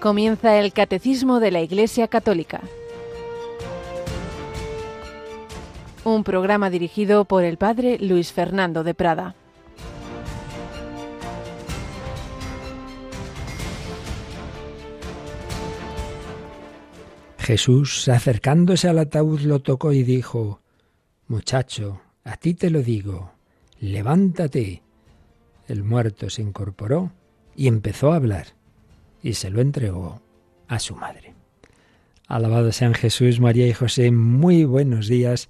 Comienza el Catecismo de la Iglesia Católica. Un programa dirigido por el Padre Luis Fernando de Prada. Jesús, acercándose al ataúd, lo tocó y dijo, Muchacho, a ti te lo digo, levántate. El muerto se incorporó y empezó a hablar y se lo entregó a su madre. Alabado sean Jesús, María y José, muy buenos días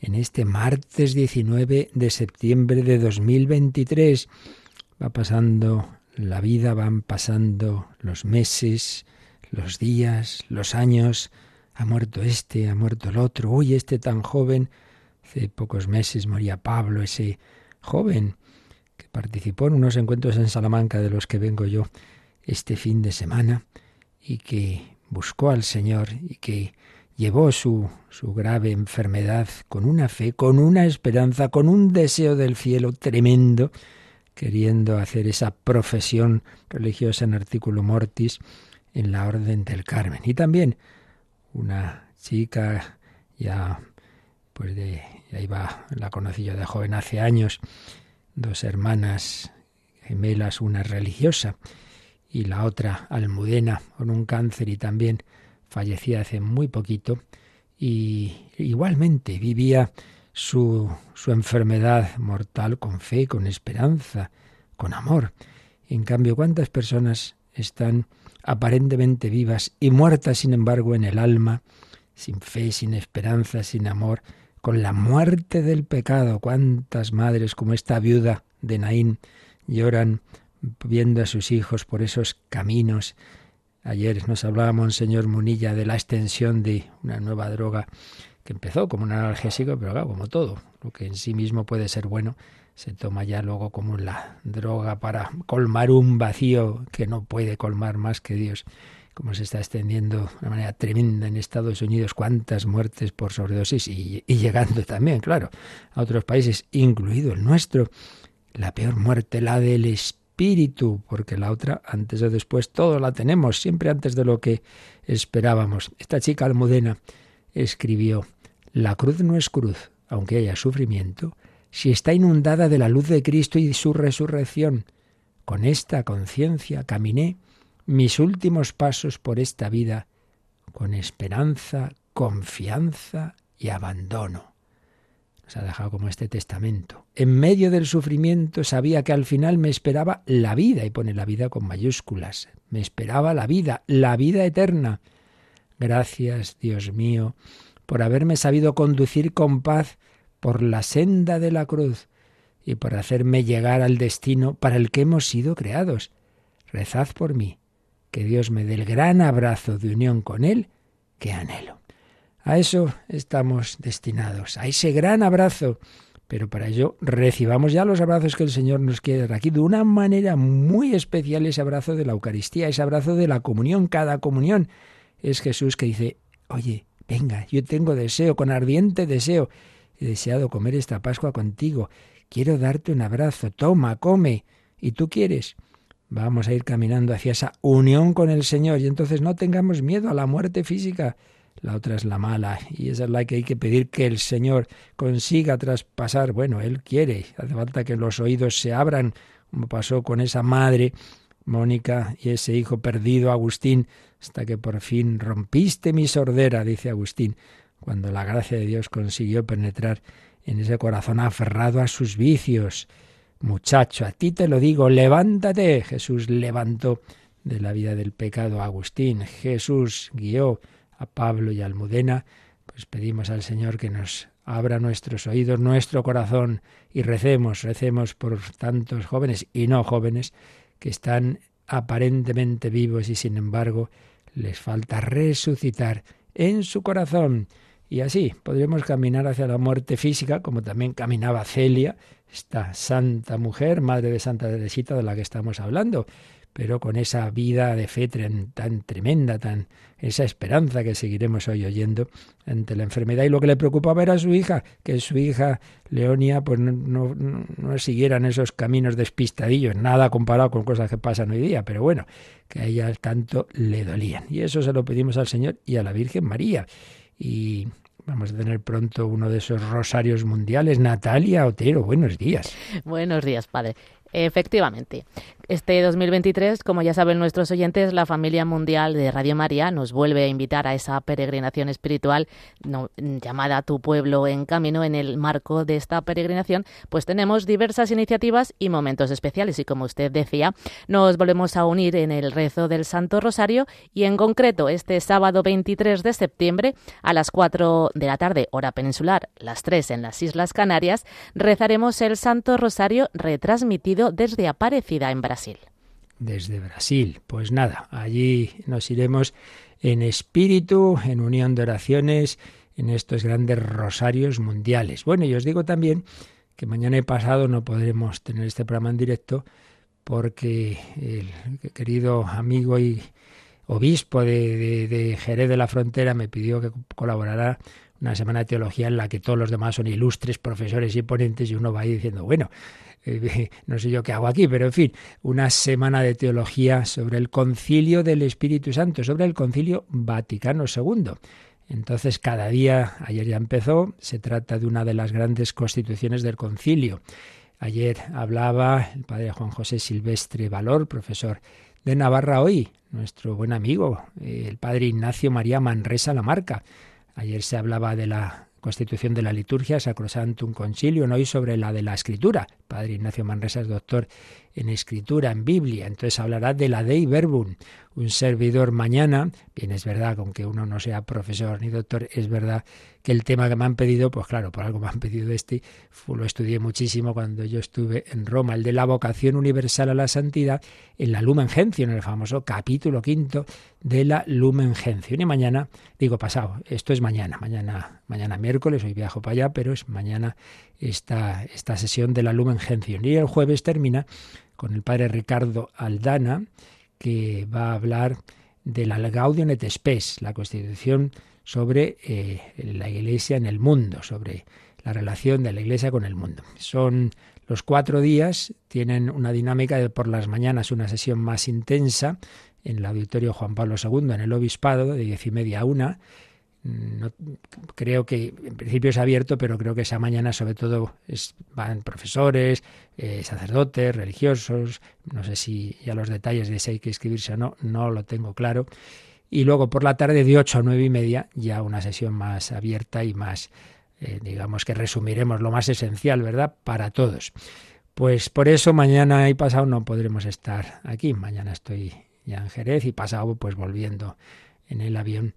en este martes 19 de septiembre de 2023. Va pasando la vida, van pasando los meses, los días, los años. Ha muerto este, ha muerto el otro. Uy, este tan joven. Hace pocos meses moría Pablo, ese joven que participó en unos encuentros en Salamanca de los que vengo yo este fin de semana y que buscó al Señor y que llevó su, su grave enfermedad con una fe, con una esperanza, con un deseo del cielo tremendo, queriendo hacer esa profesión religiosa en artículo mortis en la Orden del Carmen. Y también una chica ya pues de ya iba la conocí yo de joven hace años, dos hermanas gemelas, una religiosa y la otra almudena con un cáncer y también fallecía hace muy poquito y igualmente vivía su, su enfermedad mortal con fe, con esperanza, con amor. En cambio, ¿cuántas personas están aparentemente vivas y muertas, sin embargo, en el alma, sin fe, sin esperanza, sin amor, con la muerte del pecado? ¿Cuántas madres como esta viuda de Naín lloran viendo a sus hijos por esos caminos. Ayer nos hablaba Monseñor Munilla de la extensión de una nueva droga que empezó como un analgésico, pero claro, como todo, lo que en sí mismo puede ser bueno, se toma ya luego como la droga para colmar un vacío que no puede colmar más que Dios. Como se está extendiendo de una manera tremenda en Estados Unidos, cuántas muertes por sobredosis y, y llegando también, claro, a otros países, incluido el nuestro. La peor muerte, la del espíritu espíritu, porque la otra, antes o después, todo la tenemos, siempre antes de lo que esperábamos. Esta chica almudena escribió, la cruz no es cruz, aunque haya sufrimiento, si está inundada de la luz de Cristo y su resurrección. Con esta conciencia caminé mis últimos pasos por esta vida, con esperanza, confianza y abandono ha dejado como este testamento. En medio del sufrimiento sabía que al final me esperaba la vida, y pone la vida con mayúsculas. Me esperaba la vida, la vida eterna. Gracias, Dios mío, por haberme sabido conducir con paz por la senda de la cruz y por hacerme llegar al destino para el que hemos sido creados. Rezad por mí, que Dios me dé el gran abrazo de unión con Él que anhelo. A eso estamos destinados, a ese gran abrazo. Pero para ello recibamos ya los abrazos que el Señor nos quiere dar aquí de una manera muy especial, ese abrazo de la Eucaristía, ese abrazo de la comunión. Cada comunión es Jesús que dice, oye, venga, yo tengo deseo, con ardiente deseo, he deseado comer esta Pascua contigo, quiero darte un abrazo, toma, come, y tú quieres. Vamos a ir caminando hacia esa unión con el Señor y entonces no tengamos miedo a la muerte física la otra es la mala, y esa es la que hay que pedir que el Señor consiga traspasar. Bueno, Él quiere, hace falta que los oídos se abran, como pasó con esa madre, Mónica, y ese hijo perdido, Agustín, hasta que por fin rompiste mi sordera, dice Agustín, cuando la gracia de Dios consiguió penetrar en ese corazón aferrado a sus vicios. Muchacho, a ti te lo digo, levántate. Jesús levantó de la vida del pecado a Agustín. Jesús guió a Pablo y a Almudena, pues pedimos al Señor que nos abra nuestros oídos, nuestro corazón y recemos, recemos por tantos jóvenes y no jóvenes que están aparentemente vivos y sin embargo les falta resucitar en su corazón. Y así podremos caminar hacia la muerte física, como también caminaba Celia, esta santa mujer, madre de Santa Teresita de la que estamos hablando. pero con esa vida de fe tan, tremenda, tan esa esperanza que seguiremos hoy oyendo ante la enfermedad. Y lo que le preocupaba era su hija, que su hija Leonia pues no, no, no siguieran esos caminos despistadillos, nada comparado con cosas que pasan hoy día, pero bueno, que a ella tanto le dolían. Y eso se lo pedimos al Señor y a la Virgen María. Y Vamos a tener pronto uno de esos rosarios mundiales. Natalia Otero, buenos días. Buenos días, padre. Efectivamente. Este 2023, como ya saben nuestros oyentes, la familia mundial de Radio María nos vuelve a invitar a esa peregrinación espiritual llamada Tu pueblo en camino. En el marco de esta peregrinación, pues tenemos diversas iniciativas y momentos especiales. Y como usted decía, nos volvemos a unir en el rezo del Santo Rosario y en concreto este sábado 23 de septiembre a las 4 de la tarde, hora peninsular, las 3 en las Islas Canarias, rezaremos el Santo Rosario retransmitido desde Aparecida en Brasil. Desde Brasil. Pues nada, allí nos iremos en espíritu, en unión de oraciones, en estos grandes rosarios mundiales. Bueno, y os digo también que mañana y pasado no podremos tener este programa en directo porque el querido amigo y obispo de, de Jerez de la Frontera me pidió que colaborara una semana de teología en la que todos los demás son ilustres profesores y ponentes y uno va ahí diciendo, bueno, eh, no sé yo qué hago aquí, pero en fin, una semana de teología sobre el concilio del Espíritu Santo, sobre el concilio Vaticano II. Entonces, cada día, ayer ya empezó, se trata de una de las grandes constituciones del concilio. Ayer hablaba el padre Juan José Silvestre Valor, profesor de Navarra hoy, nuestro buen amigo, el padre Ignacio María Manresa Lamarca. Ayer se hablaba de la Constitución de la Liturgia, Sacrosantum Concilium, hoy sobre la de la Escritura. Padre Ignacio Manresa es doctor en Escritura, en Biblia, entonces hablará de la Dei Verbum. Un servidor mañana, bien es verdad, aunque uno no sea profesor ni doctor, es verdad que el tema que me han pedido, pues claro, por algo me han pedido este, lo estudié muchísimo cuando yo estuve en Roma, el de la vocación universal a la santidad, en la Lumen Gentium, en el famoso capítulo quinto de la Lumen Gentium. Y mañana, digo pasado, esto es mañana, mañana, mañana miércoles, hoy viajo para allá, pero es mañana esta, esta sesión de la Lumen Gentium. Y el jueves termina con el padre Ricardo Aldana, que va a hablar de la Gaudium et Spes, la constitución sobre eh, la Iglesia en el mundo, sobre la relación de la Iglesia con el mundo. Son los cuatro días, tienen una dinámica de por las mañanas una sesión más intensa en el auditorio Juan Pablo II, en el Obispado, de diez y media a una. No, creo que en principio es abierto, pero creo que esa mañana sobre todo van profesores, eh, sacerdotes, religiosos, no sé si ya los detalles de si hay que inscribirse o no, no lo tengo claro y luego por la tarde de 8 a 9 y media ya una sesión más abierta y más, eh, digamos que resumiremos lo más esencial, ¿verdad? Para todos. Pues por eso mañana y pasado no podremos estar aquí. Mañana estoy ya en Jerez y pasado pues volviendo en el avión.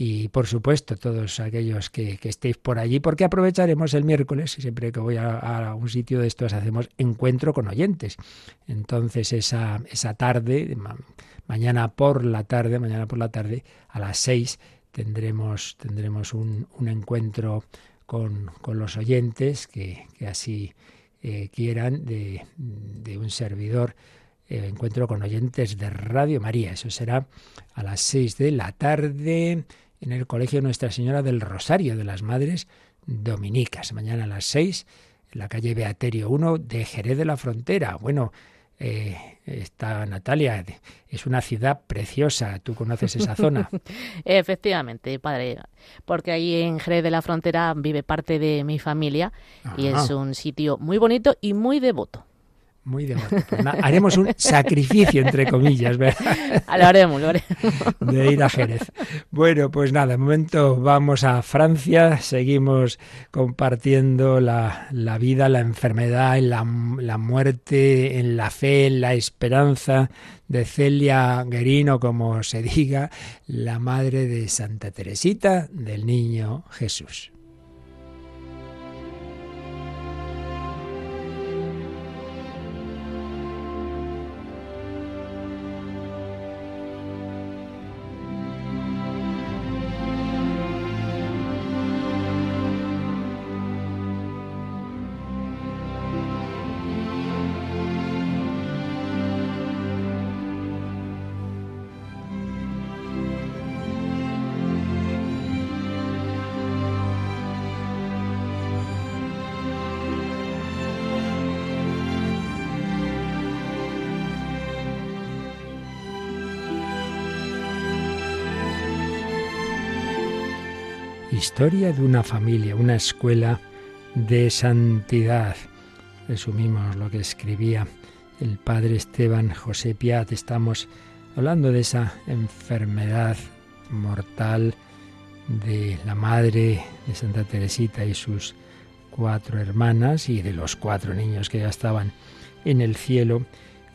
Y por supuesto todos aquellos que, que estéis por allí, porque aprovecharemos el miércoles, siempre que voy a, un sitio de estos hacemos encuentro con oyentes. Entonces esa, esa tarde Mañana por la tarde, mañana por la tarde, a las seis, tendremos, tendremos un, un encuentro con, con, los oyentes que, que así eh, quieran de, de, un servidor. Eh, encuentro con oyentes de Radio María. Eso será a las seis de la tarde en el Colegio Nuestra Señora del Rosario de las Madres Dominicas. Mañana a las seis en la calle Beaterio 1 de Jerez de la Frontera. Bueno, eh, está Natalia, es una ciudad preciosa, tú conoces esa zona. Efectivamente, padre, porque ahí en Jerez de la Frontera vive parte de mi familia y es un sitio muy bonito y muy devoto. Muy. Pues haremos un sacrificio, entre comillas, ¿verdad? Lo haremos, lo haremos. De ir a Jerez. Bueno, pues nada, de momento vamos a Francia, seguimos compartiendo la, la vida, la enfermedad, la, la muerte, en la fe, en la esperanza de Celia Guerino, como se diga, la madre de Santa Teresita del Niño Jesús. Historia de una familia, una escuela de santidad. Resumimos lo que escribía el padre Esteban José Piat. Estamos hablando de esa enfermedad mortal de la madre de Santa Teresita y sus cuatro hermanas y de los cuatro niños que ya estaban en el cielo.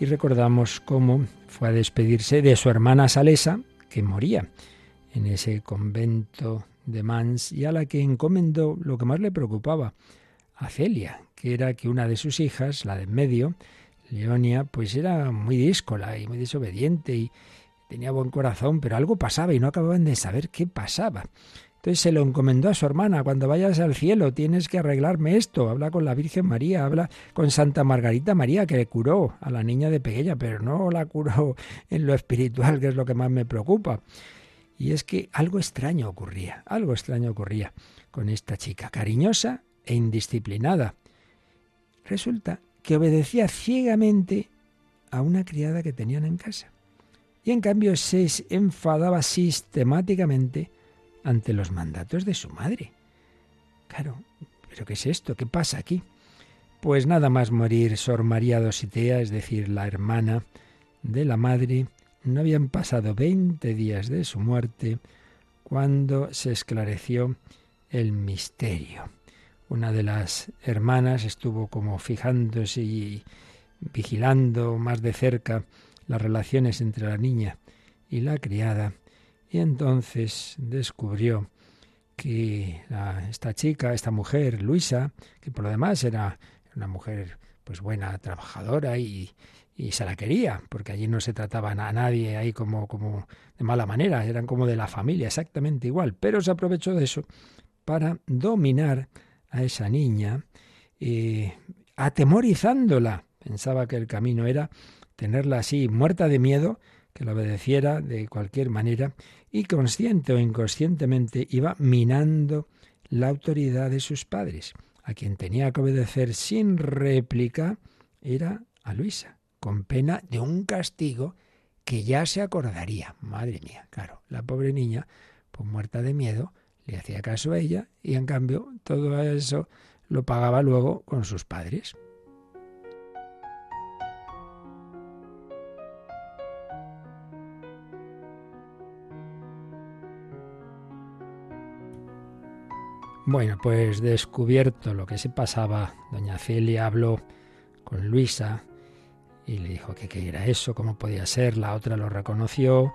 Y recordamos cómo fue a despedirse de su hermana Salesa, que moría en ese convento de Mans y a la que encomendó lo que más le preocupaba, a Celia, que era que una de sus hijas, la de en medio, Leonia, pues era muy díscola y muy desobediente y tenía buen corazón, pero algo pasaba y no acababan de saber qué pasaba. Entonces se lo encomendó a su hermana, cuando vayas al cielo tienes que arreglarme esto, habla con la Virgen María, habla con Santa Margarita María, que le curó a la niña de pequeña, pero no la curó en lo espiritual, que es lo que más me preocupa. Y es que algo extraño ocurría, algo extraño ocurría con esta chica, cariñosa e indisciplinada. Resulta que obedecía ciegamente a una criada que tenían en casa. Y en cambio se enfadaba sistemáticamente ante los mandatos de su madre. Claro, ¿pero qué es esto? ¿Qué pasa aquí? Pues nada más morir Sor María Dositea, es decir, la hermana de la madre, no habían pasado veinte días de su muerte cuando se esclareció el misterio. Una de las hermanas estuvo como fijándose y vigilando más de cerca las relaciones entre la niña y la criada y entonces descubrió que esta chica, esta mujer, Luisa, que por lo demás era una mujer pues buena, trabajadora y, y se la quería, porque allí no se trataba a nadie ahí como, como de mala manera, eran como de la familia, exactamente igual, pero se aprovechó de eso para dominar a esa niña, eh, atemorizándola. Pensaba que el camino era tenerla así, muerta de miedo, que la obedeciera de cualquier manera, y consciente o inconscientemente iba minando la autoridad de sus padres. A quien tenía que obedecer sin réplica era a Luisa con pena de un castigo que ya se acordaría. Madre mía, claro, la pobre niña, pues muerta de miedo, le hacía caso a ella y en cambio todo eso lo pagaba luego con sus padres. Bueno, pues descubierto lo que se pasaba, doña Celia habló con Luisa, y le dijo que qué era eso, cómo podía ser. La otra lo reconoció,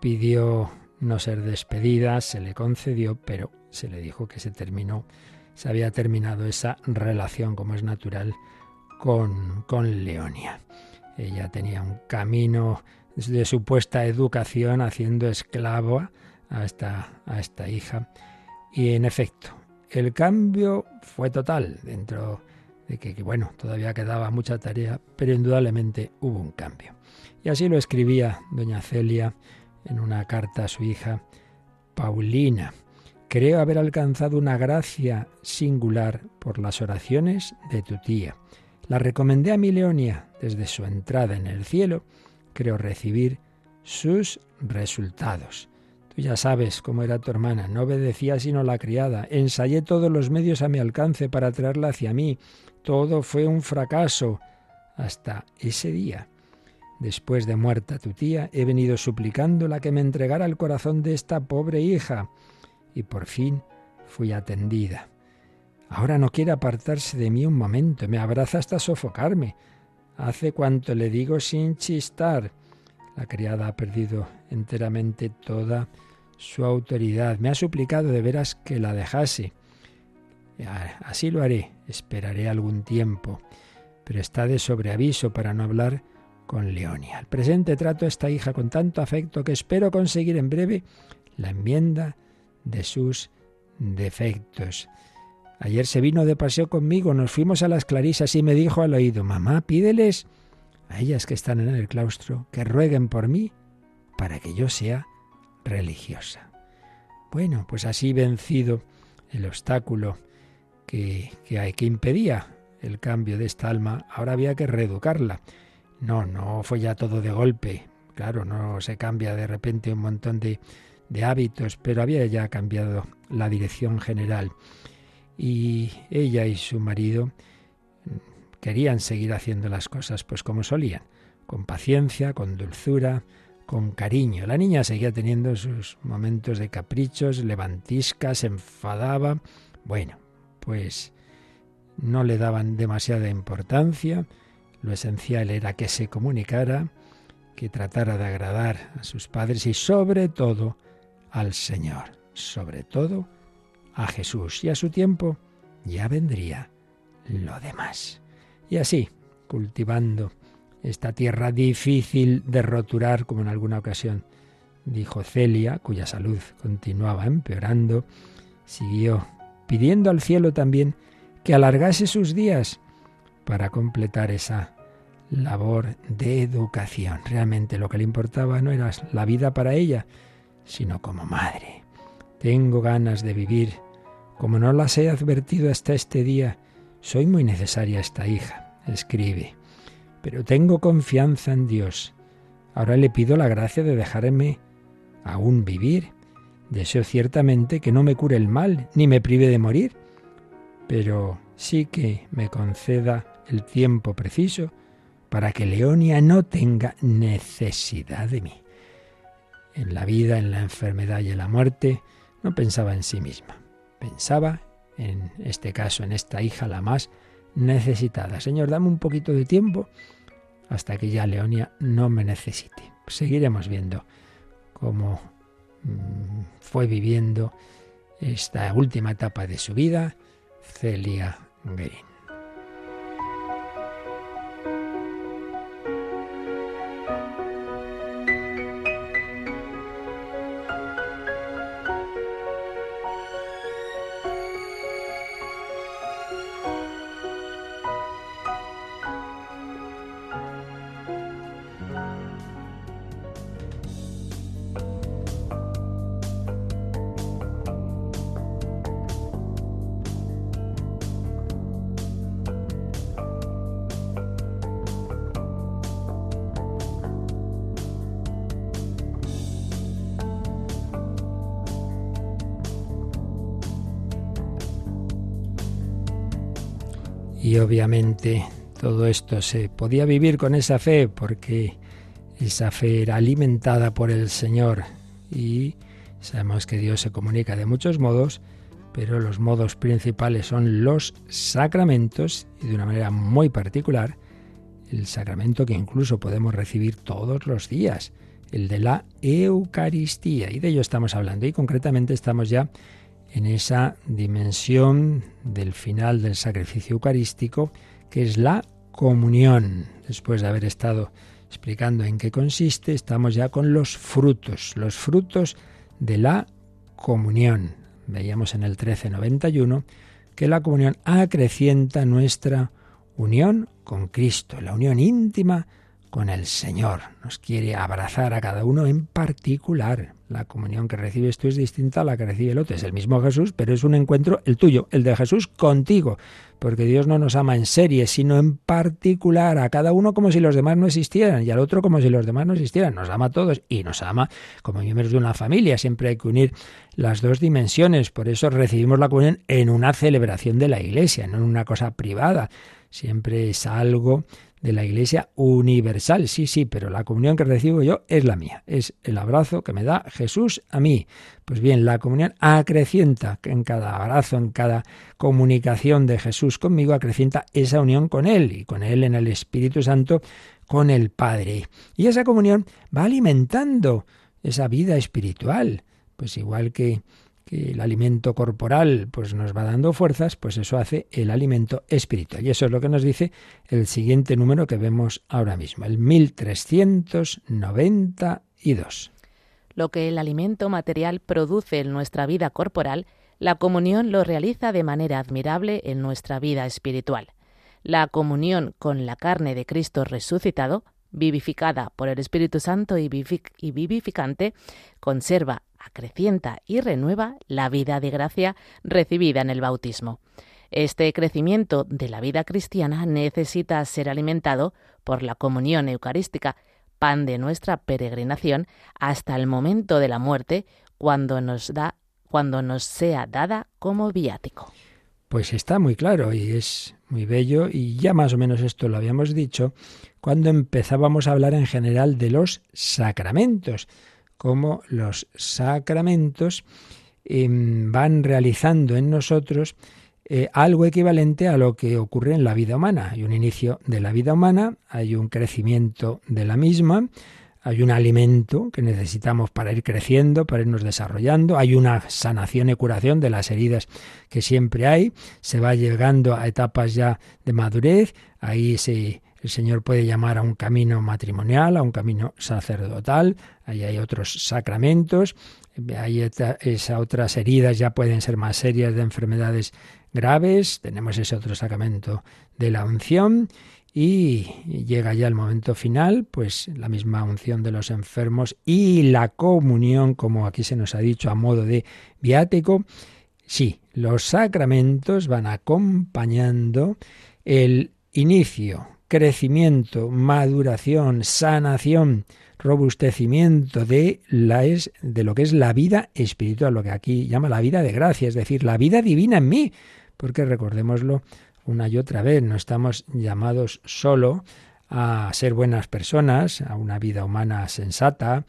pidió no ser despedida, se le concedió, pero se le dijo que se terminó, se había terminado esa relación, como es natural, con, con Leonia. Ella tenía un camino de supuesta educación haciendo esclavo a esta, a esta hija. Y en efecto, el cambio fue total dentro de que, bueno, todavía quedaba mucha tarea, pero indudablemente hubo un cambio. Y así lo escribía doña Celia en una carta a su hija Paulina. Creo haber alcanzado una gracia singular por las oraciones de tu tía. La recomendé a mi Leonia desde su entrada en el cielo. Creo recibir sus resultados. Tú ya sabes cómo era tu hermana, no obedecía sino la criada. Ensayé todos los medios a mi alcance para traerla hacia mí. Todo fue un fracaso hasta ese día. Después de muerta tu tía, he venido suplicándola que me entregara el corazón de esta pobre hija, y por fin fui atendida. Ahora no quiere apartarse de mí un momento, me abraza hasta sofocarme. Hace cuanto le digo sin chistar. La criada ha perdido enteramente toda su autoridad. Me ha suplicado de veras que la dejase. Así lo haré, esperaré algún tiempo, pero está de sobreaviso para no hablar con Leonia. Al presente trato a esta hija con tanto afecto que espero conseguir en breve la enmienda de sus defectos. Ayer se vino de paseo conmigo, nos fuimos a las clarisas y me dijo al oído, mamá, pídeles a ellas que están en el claustro que rueguen por mí para que yo sea religiosa. Bueno, pues así vencido el obstáculo que, hay, que impedía el cambio de esta alma, ahora había que reeducarla. No, no fue ya todo de golpe. Claro, no se cambia de repente un montón de, de hábitos, pero había ya cambiado la dirección general. Y ella y su marido querían seguir haciendo las cosas pues como solían, con paciencia, con dulzura, con cariño. La niña seguía teniendo sus momentos de caprichos, levantisca, se enfadaba. Bueno, pues no le daban demasiada importancia. Lo esencial era que se comunicara, que tratara de agradar a sus padres y sobre todo al Señor, sobre todo a Jesús. Y a su tiempo ya vendría lo demás. Y así, cultivando esta tierra difícil de roturar, como en alguna ocasión dijo Celia, cuya salud continuaba empeorando, siguió pidiendo al cielo también que alargase sus días para completar esa labor de educación. Realmente lo que le importaba no era la vida para ella, sino como madre. Tengo ganas de vivir. Como no las he advertido hasta este día, soy muy necesaria esta hija, escribe. Pero tengo confianza en Dios. Ahora le pido la gracia de dejarme aún vivir. Deseo ciertamente que no me cure el mal, ni me prive de morir, pero sí que me conceda el tiempo preciso para que Leonia no tenga necesidad de mí. En la vida, en la enfermedad y en la muerte, no pensaba en sí misma, pensaba en este caso, en esta hija la más necesitada. Señor, dame un poquito de tiempo hasta que ya Leonia no me necesite. Seguiremos viendo cómo fue viviendo esta última etapa de su vida Celia Green. Y obviamente todo esto se podía vivir con esa fe porque esa fe era alimentada por el Señor y sabemos que Dios se comunica de muchos modos, pero los modos principales son los sacramentos y de una manera muy particular el sacramento que incluso podemos recibir todos los días, el de la Eucaristía. Y de ello estamos hablando y concretamente estamos ya en esa dimensión del final del sacrificio eucarístico, que es la comunión. Después de haber estado explicando en qué consiste, estamos ya con los frutos, los frutos de la comunión. Veíamos en el 1391 que la comunión acrecienta nuestra unión con Cristo, la unión íntima con el Señor. Nos quiere abrazar a cada uno en particular. La comunión que recibes tú es distinta a la que recibe el otro. Es el mismo Jesús, pero es un encuentro el tuyo, el de Jesús contigo. Porque Dios no nos ama en serie, sino en particular, a cada uno como si los demás no existieran y al otro como si los demás no existieran. Nos ama a todos y nos ama como miembros de una familia. Siempre hay que unir las dos dimensiones. Por eso recibimos la comunión en una celebración de la iglesia, no en una cosa privada. Siempre es algo de la Iglesia universal. Sí, sí, pero la comunión que recibo yo es la mía, es el abrazo que me da Jesús a mí. Pues bien, la comunión acrecienta en cada abrazo, en cada comunicación de Jesús conmigo, acrecienta esa unión con Él y con Él en el Espíritu Santo, con el Padre. Y esa comunión va alimentando esa vida espiritual. Pues igual que que el alimento corporal pues nos va dando fuerzas, pues eso hace el alimento espiritual. Y eso es lo que nos dice el siguiente número que vemos ahora mismo, el 1392. Lo que el alimento material produce en nuestra vida corporal, la comunión lo realiza de manera admirable en nuestra vida espiritual. La comunión con la carne de Cristo resucitado vivificada por el Espíritu Santo y vivificante, conserva acrecienta y renueva la vida de gracia recibida en el bautismo. Este crecimiento de la vida cristiana necesita ser alimentado por la comunión eucarística, pan de nuestra peregrinación, hasta el momento de la muerte, cuando nos da cuando nos sea dada como viático. Pues está muy claro y es muy bello y ya más o menos esto lo habíamos dicho cuando empezábamos a hablar en general de los sacramentos, como los sacramentos em, van realizando en nosotros eh, algo equivalente a lo que ocurre en la vida humana. Hay un inicio de la vida humana, hay un crecimiento de la misma, hay un alimento que necesitamos para ir creciendo, para irnos desarrollando, hay una sanación y curación de las heridas que siempre hay, se va llegando a etapas ya de madurez, ahí se, el Señor puede llamar a un camino matrimonial, a un camino sacerdotal, ahí hay otros sacramentos, hay esas otras heridas ya pueden ser más serias de enfermedades graves, tenemos ese otro sacramento de la unción y llega ya el momento final, pues la misma unción de los enfermos y la comunión, como aquí se nos ha dicho a modo de viático. Sí, los sacramentos van acompañando el inicio, crecimiento, maduración, sanación, robustecimiento de, la es, de lo que es la vida espiritual, lo que aquí llama la vida de gracia, es decir, la vida divina en mí, porque recordémoslo, una y otra vez. No estamos llamados solo a ser buenas personas, a una vida humana sensata,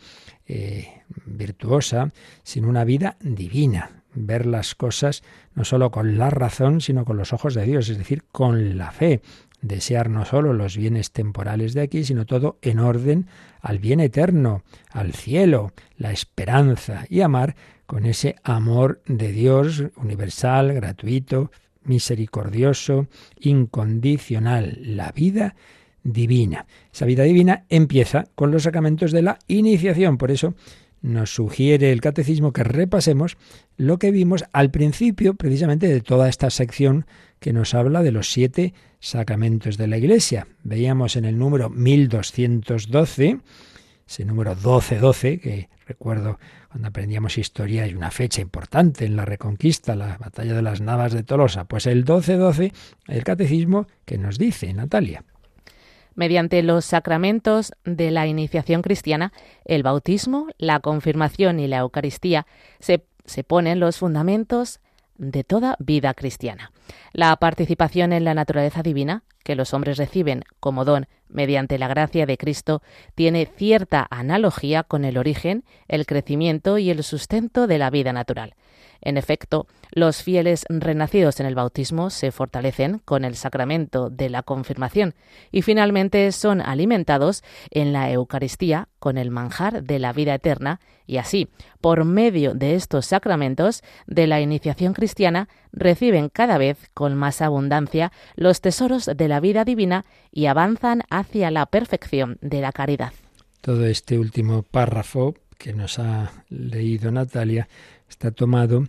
eh, virtuosa, sino una vida divina. Ver las cosas no solo con la razón, sino con los ojos de Dios, es decir, con la fe. Desear no solo los bienes temporales de aquí, sino todo en orden al bien eterno, al cielo, la esperanza y amar con ese amor de Dios universal, gratuito, misericordioso, incondicional, la vida divina. Esa vida divina empieza con los sacramentos de la iniciación, por eso nos sugiere el catecismo que repasemos lo que vimos al principio precisamente de toda esta sección que nos habla de los siete sacramentos de la Iglesia. Veíamos en el número 1212, ese número 1212, que recuerdo cuando aprendíamos historia hay una fecha importante en la Reconquista, la batalla de las Navas de Tolosa. Pues el 12-12, el catecismo que nos dice, Natalia. Mediante los sacramentos de la iniciación cristiana, el bautismo, la confirmación y la Eucaristía, se, se ponen los fundamentos de toda vida cristiana. La participación en la naturaleza divina, que los hombres reciben como don mediante la gracia de Cristo, tiene cierta analogía con el origen, el crecimiento y el sustento de la vida natural. En efecto, los fieles renacidos en el bautismo se fortalecen con el sacramento de la confirmación y finalmente son alimentados en la Eucaristía con el manjar de la vida eterna y así, por medio de estos sacramentos de la iniciación cristiana, reciben cada vez con más abundancia los tesoros de la vida divina y avanzan hacia la perfección de la caridad. Todo este último párrafo que nos ha leído Natalia está tomado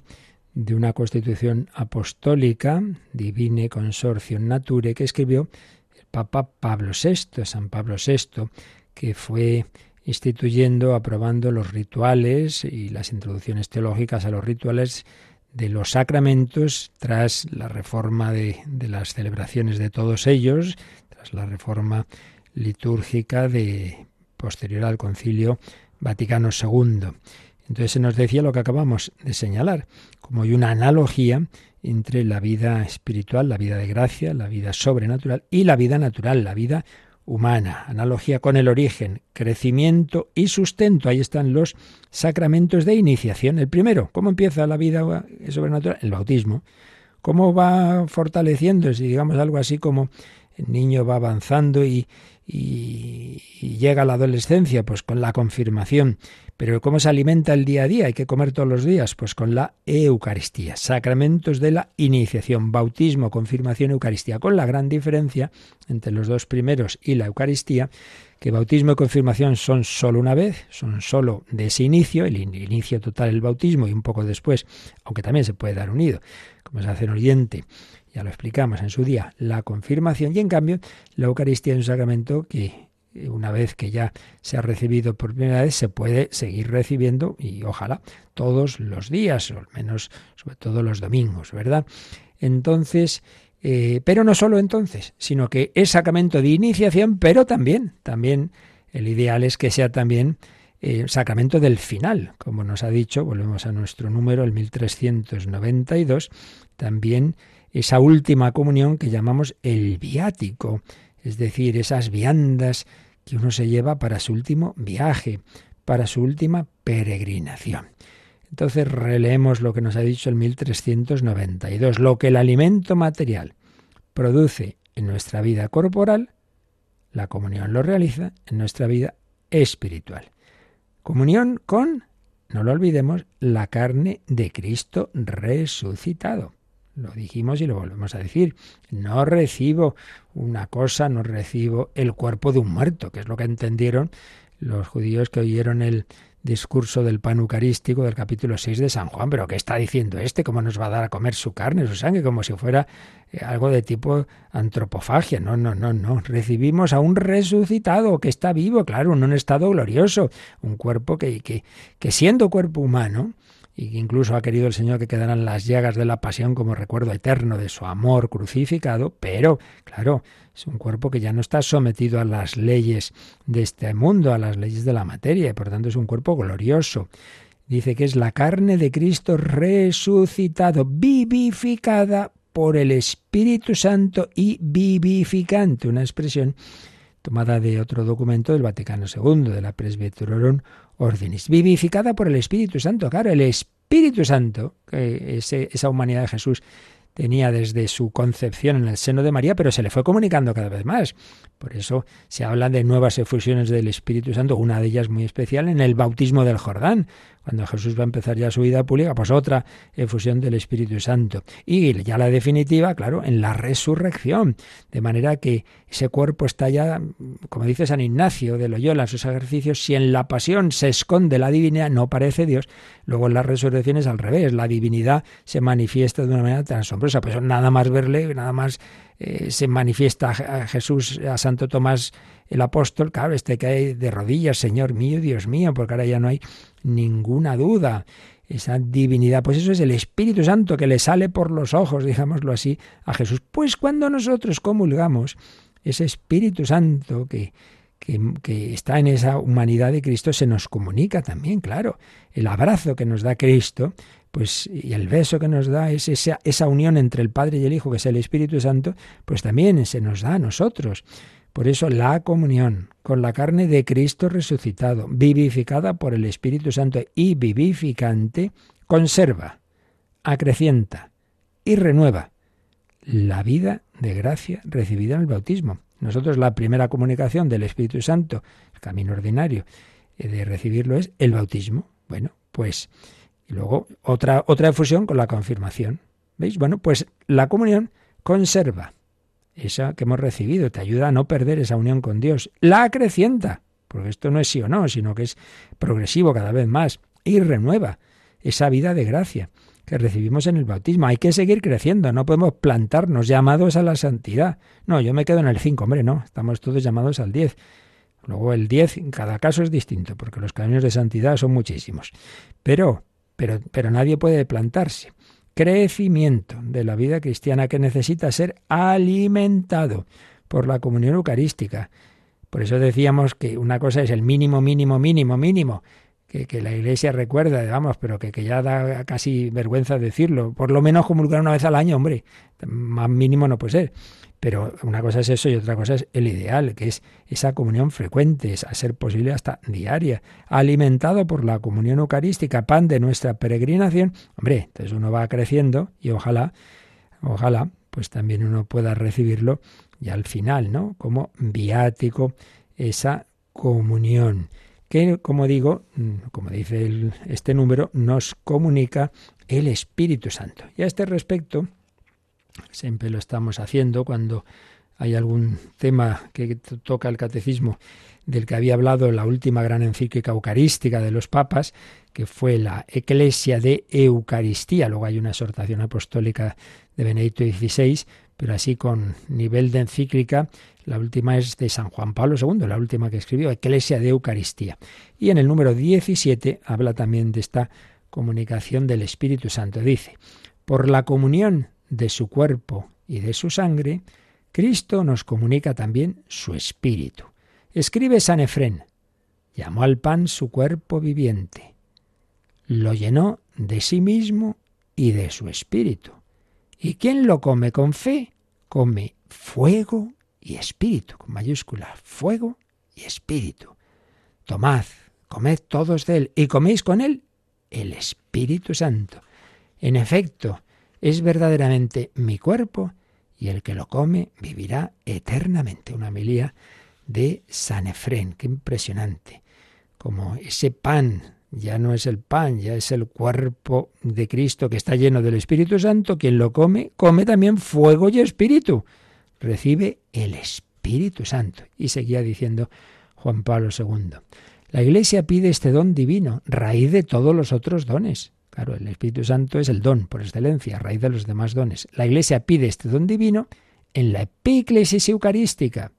de una constitución apostólica, Divine Consortium Nature, que escribió el Papa Pablo VI, San Pablo VI, que fue instituyendo, aprobando los rituales y las introducciones teológicas a los rituales de los sacramentos tras la reforma de, de las celebraciones de todos ellos, tras la reforma litúrgica de posterior al Concilio Vaticano II. Entonces se nos decía lo que acabamos de señalar, como hay una analogía entre la vida espiritual, la vida de gracia, la vida sobrenatural y la vida natural, la vida humana. Analogía con el origen, crecimiento y sustento. Ahí están los sacramentos de iniciación. El primero, ¿cómo empieza la vida sobrenatural? El bautismo. ¿Cómo va fortaleciéndose? Digamos algo así como el niño va avanzando y, y, llega la adolescencia, pues con la confirmación. Pero ¿cómo se alimenta el día a día? Hay que comer todos los días, pues con la Eucaristía, sacramentos de la iniciación, bautismo, confirmación, Eucaristía, con la gran diferencia entre los dos primeros y la Eucaristía, que bautismo y confirmación son solo una vez, son solo de ese inicio, el inicio total del bautismo y un poco después, aunque también se puede dar unido, como se hace en Oriente ya lo explicamos en su día, la confirmación y en cambio la Eucaristía es un sacramento que una vez que ya se ha recibido por primera vez, se puede seguir recibiendo y ojalá todos los días, o al menos sobre todo los domingos, ¿verdad? Entonces, eh, pero no solo entonces, sino que es sacramento de iniciación, pero también, también el ideal es que sea también eh, sacramento del final, como nos ha dicho, volvemos a nuestro número, el 1392, también esa última comunión que llamamos el viático, es decir, esas viandas que uno se lleva para su último viaje, para su última peregrinación. Entonces releemos lo que nos ha dicho el 1392. Lo que el alimento material produce en nuestra vida corporal, la comunión lo realiza en nuestra vida espiritual. Comunión con, no lo olvidemos, la carne de Cristo resucitado. Lo dijimos y lo volvemos a decir. No recibo una cosa, no recibo el cuerpo de un muerto, que es lo que entendieron los judíos que oyeron el discurso del pan eucarístico del capítulo 6 de San Juan. Pero ¿qué está diciendo este? ¿Cómo nos va a dar a comer su carne, su sangre? Como si fuera eh, algo de tipo antropofagia. No, no, no, no. Recibimos a un resucitado que está vivo, claro, en un estado glorioso. Un cuerpo que, que, que siendo cuerpo humano, y incluso ha querido el Señor que quedaran las llagas de la pasión como recuerdo eterno de su amor crucificado, pero, claro, es un cuerpo que ya no está sometido a las leyes de este mundo, a las leyes de la materia, y por tanto es un cuerpo glorioso. Dice que es la carne de Cristo resucitado, vivificada por el Espíritu Santo y vivificante, una expresión tomada de otro documento del Vaticano II, de la Presbyterorum Ordinis, vivificada por el Espíritu Santo. Claro, el Espíritu Santo, que esa humanidad de Jesús tenía desde su concepción en el seno de María, pero se le fue comunicando cada vez más. Por eso se habla de nuevas efusiones del Espíritu Santo, una de ellas muy especial en el bautismo del Jordán, cuando Jesús va a empezar ya su vida pública, pues otra efusión del Espíritu Santo. Y ya la definitiva, claro, en la resurrección, de manera que ese cuerpo está ya, como dice San Ignacio de Loyola en sus ejercicios, si en la pasión se esconde la divinidad, no parece Dios, luego en la resurrección es al revés, la divinidad se manifiesta de una manera tan asombrosa, pues nada más verle, nada más eh, se manifiesta a Jesús, a Santo Tomás el apóstol, claro, este que hay de rodillas, Señor mío, Dios mío, porque ahora ya no hay ninguna duda. Esa divinidad, pues eso es el Espíritu Santo que le sale por los ojos, digámoslo así, a Jesús. Pues cuando nosotros comulgamos, ese Espíritu Santo que, que, está en esa humanidad de Cristo se nos comunica también, claro. El abrazo que nos da Cristo, pues, y el beso que nos da es esa, esa unión entre el Padre y el Hijo, que es el Espíritu Santo, pues también se nos da a nosotros. Por eso la comunión con la carne de Cristo resucitado, vivificada por el Espíritu Santo y vivificante, conserva, acrecienta y renueva la vida de gracia recibida en el bautismo. Nosotros la primera comunicación del Espíritu Santo, el camino ordinario eh, de recibirlo es el bautismo. Bueno, pues y luego otra otra efusión con la confirmación. ¿Veis? Bueno, pues la comunión conserva esa que hemos recibido, te ayuda a no perder esa unión con Dios. La acrecienta, porque esto no es sí o no, sino que es progresivo cada vez más, y renueva esa vida de gracia que recibimos en el bautismo. Hay que seguir creciendo, no podemos plantarnos llamados a la santidad. No, yo me quedo en el 5, hombre, no, estamos todos llamados al 10. Luego el 10 en cada caso es distinto, porque los caminos de santidad son muchísimos. Pero, pero, pero nadie puede plantarse crecimiento de la vida cristiana que necesita ser alimentado por la comunión eucarística. Por eso decíamos que una cosa es el mínimo, mínimo, mínimo, mínimo, que, que la Iglesia recuerda, digamos, pero que, que, ya da casi vergüenza decirlo. Por lo menos comulgar una vez al año, hombre, más mínimo no puede ser. Pero una cosa es eso y otra cosa es el ideal, que es esa comunión frecuente, a ser posible hasta diaria, alimentado por la comunión eucarística, pan de nuestra peregrinación. Hombre, entonces uno va creciendo y ojalá, ojalá, pues también uno pueda recibirlo y al final, ¿no? Como viático, esa comunión que, como digo, como dice este número, nos comunica el Espíritu Santo. Y a este respecto, Siempre lo estamos haciendo cuando hay algún tema que toca el catecismo del que había hablado la última gran encíclica eucarística de los papas, que fue la Eclesia de Eucaristía. Luego hay una exhortación apostólica de Benedicto XVI, pero así con nivel de encíclica, la última es de San Juan Pablo II, la última que escribió, Eclesia de Eucaristía. Y en el número 17 habla también de esta comunicación del Espíritu Santo. Dice, por la comunión de su cuerpo y de su sangre, Cristo nos comunica también su espíritu. Escribe San Efrén, llamó al pan su cuerpo viviente, lo llenó de sí mismo y de su espíritu. ¿Y quién lo come con fe? Come fuego y espíritu, con mayúscula, fuego y espíritu. Tomad, comed todos de él y coméis con él el Espíritu Santo. En efecto, es verdaderamente mi cuerpo y el que lo come vivirá eternamente. Una milía de San Efrén, qué impresionante. Como ese pan ya no es el pan, ya es el cuerpo de Cristo que está lleno del Espíritu Santo, quien lo come, come también fuego y espíritu. Recibe el Espíritu Santo. Y seguía diciendo Juan Pablo II. La Iglesia pide este don divino, raíz de todos los otros dones. Claro, el Espíritu Santo es el don por excelencia, raíz de los demás dones. La Iglesia pide este don divino en la epíclesis eucarística.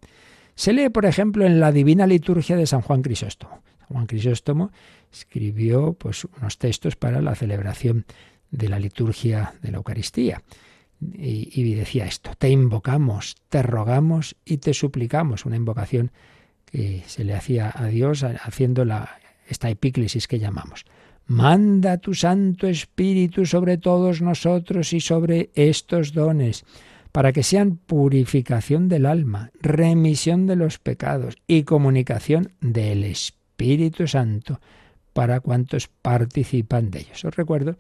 Se lee, por ejemplo, en la Divina Liturgia de San Juan Crisóstomo. Juan Crisóstomo escribió pues, unos textos para la celebración de la liturgia de la Eucaristía. Y, y, decía esto, te invocamos, te rogamos y te suplicamos, una invocación que se le hacía a Dios haciendo la, esta epíclesis que llamamos. Manda tu Santo Espíritu sobre todos nosotros y sobre estos dones, para que sean purificación del alma, remisión de los pecados y comunicación del Espíritu Santo para cuantos participan de ellos. Os recuerdo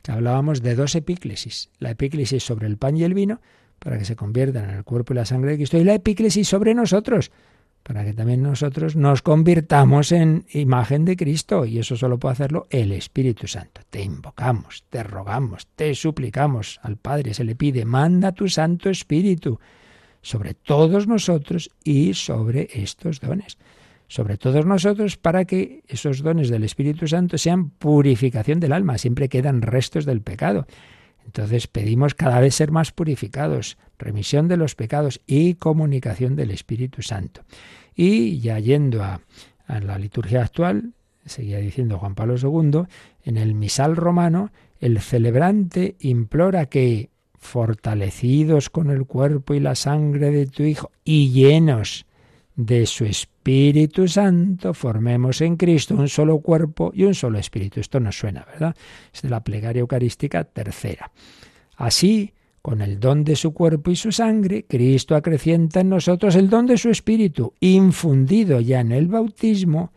que hablábamos de dos epíclesis, la epíclesis sobre el pan y el vino, para que se conviertan en el cuerpo y la sangre de Cristo, y la epíclesis sobre nosotros, para que también nosotros nos convirtamos en imagen de Cristo, y eso solo puede hacerlo el Espíritu Santo. Te invocamos, te rogamos, te suplicamos al Padre, se le pide, manda tu Santo Espíritu sobre todos nosotros y sobre estos dones, sobre todos nosotros para que esos dones del Espíritu Santo sean purificación del alma, siempre quedan restos del pecado. Entonces pedimos cada vez ser más purificados, remisión de los pecados y comunicación del Espíritu Santo. Y ya yendo a, la liturgia actual, seguía diciendo Juan Pablo II, en el misal romano, el celebrante implora que, fortalecidos con el cuerpo y la sangre de tu Hijo y llenos de su Espíritu Santo, formemos en Cristo un solo cuerpo y un solo espíritu. Esto nos suena, ¿verdad? Es de la plegaria eucarística tercera. Así, con el don de su cuerpo y su sangre, Cristo acrecienta en nosotros el don de su Espíritu, infundido ya en el bautismo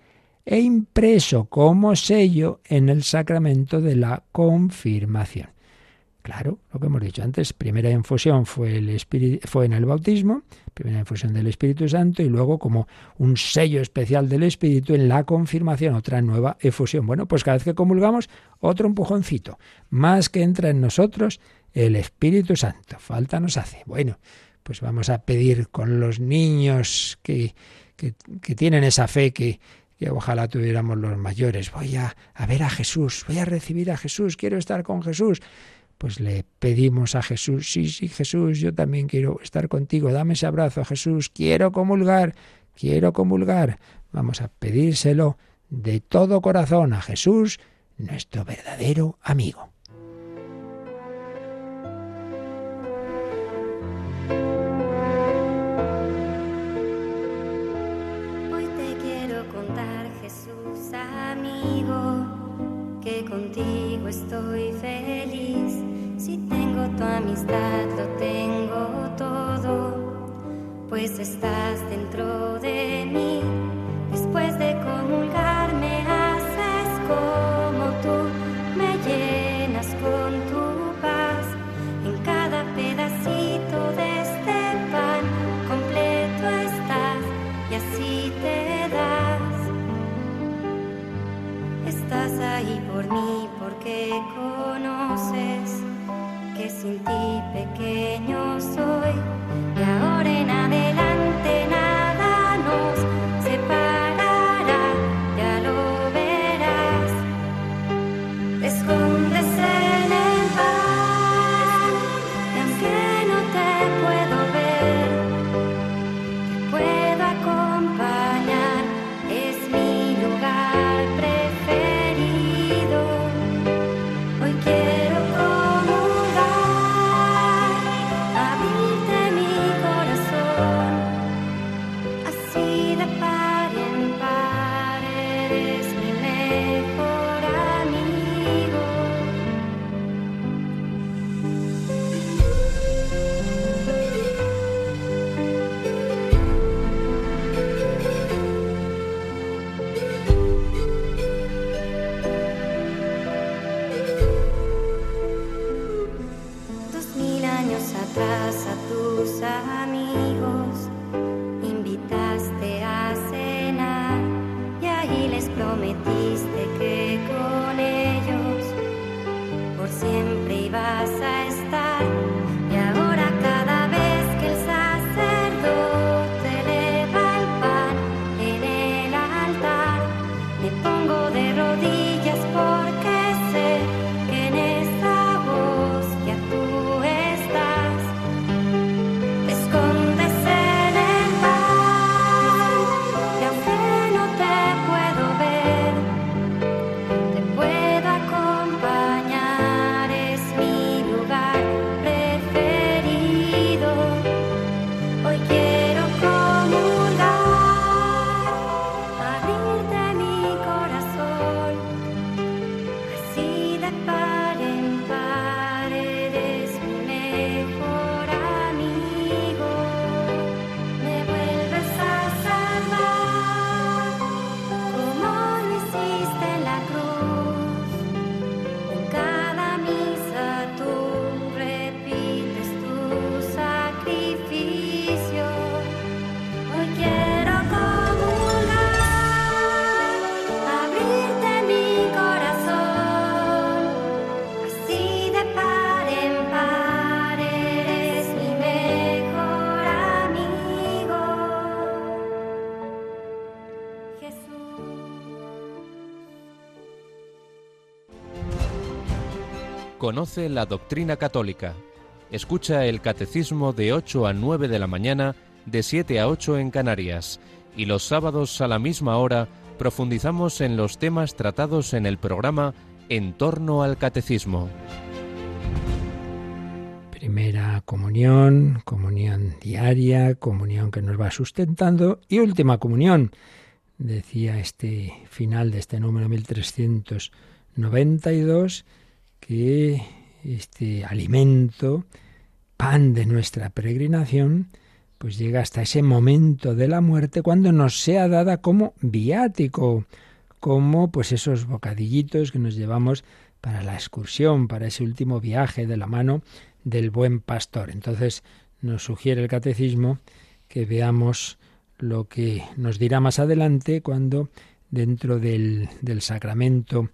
e impreso como sello en el sacramento de la confirmación. Claro, lo que hemos dicho antes, primera infusión fue, fue en el bautismo, primera infusión del Espíritu Santo y luego como un sello especial del Espíritu en la confirmación, otra nueva efusión. Bueno, pues cada vez que comulgamos, otro empujoncito, más que entra en nosotros el Espíritu Santo. Falta nos hace. Bueno, pues vamos a pedir con los niños que, que, tienen esa fe que, que ojalá tuviéramos los mayores. Voy a, a ver a Jesús, voy a recibir a Jesús, quiero estar con Jesús pues le pedimos a Jesús, sí, sí, Jesús, yo también quiero estar contigo, dame ese abrazo, Jesús, quiero comulgar, quiero comulgar. Vamos a pedírselo de todo corazón a Jesús, nuestro verdadero amigo. Satra satu sami Conoce la doctrina católica. Escucha el catecismo de 8 a 9 de la mañana, de 7 a 8 en Canarias. Y los sábados a la misma hora profundizamos en los temas tratados en el programa En torno al catecismo. Primera comunión, comunión diaria, comunión que nos va sustentando y última comunión. Decía este final de este número 1392 que este alimento, pan de nuestra peregrinación, pues llega hasta ese momento de la muerte cuando nos sea dada como viático, como pues esos bocadillitos que nos llevamos para la excursión, para ese último viaje de la mano del buen pastor. Entonces nos sugiere el catecismo que veamos lo que nos dirá más adelante cuando dentro del, del sacramento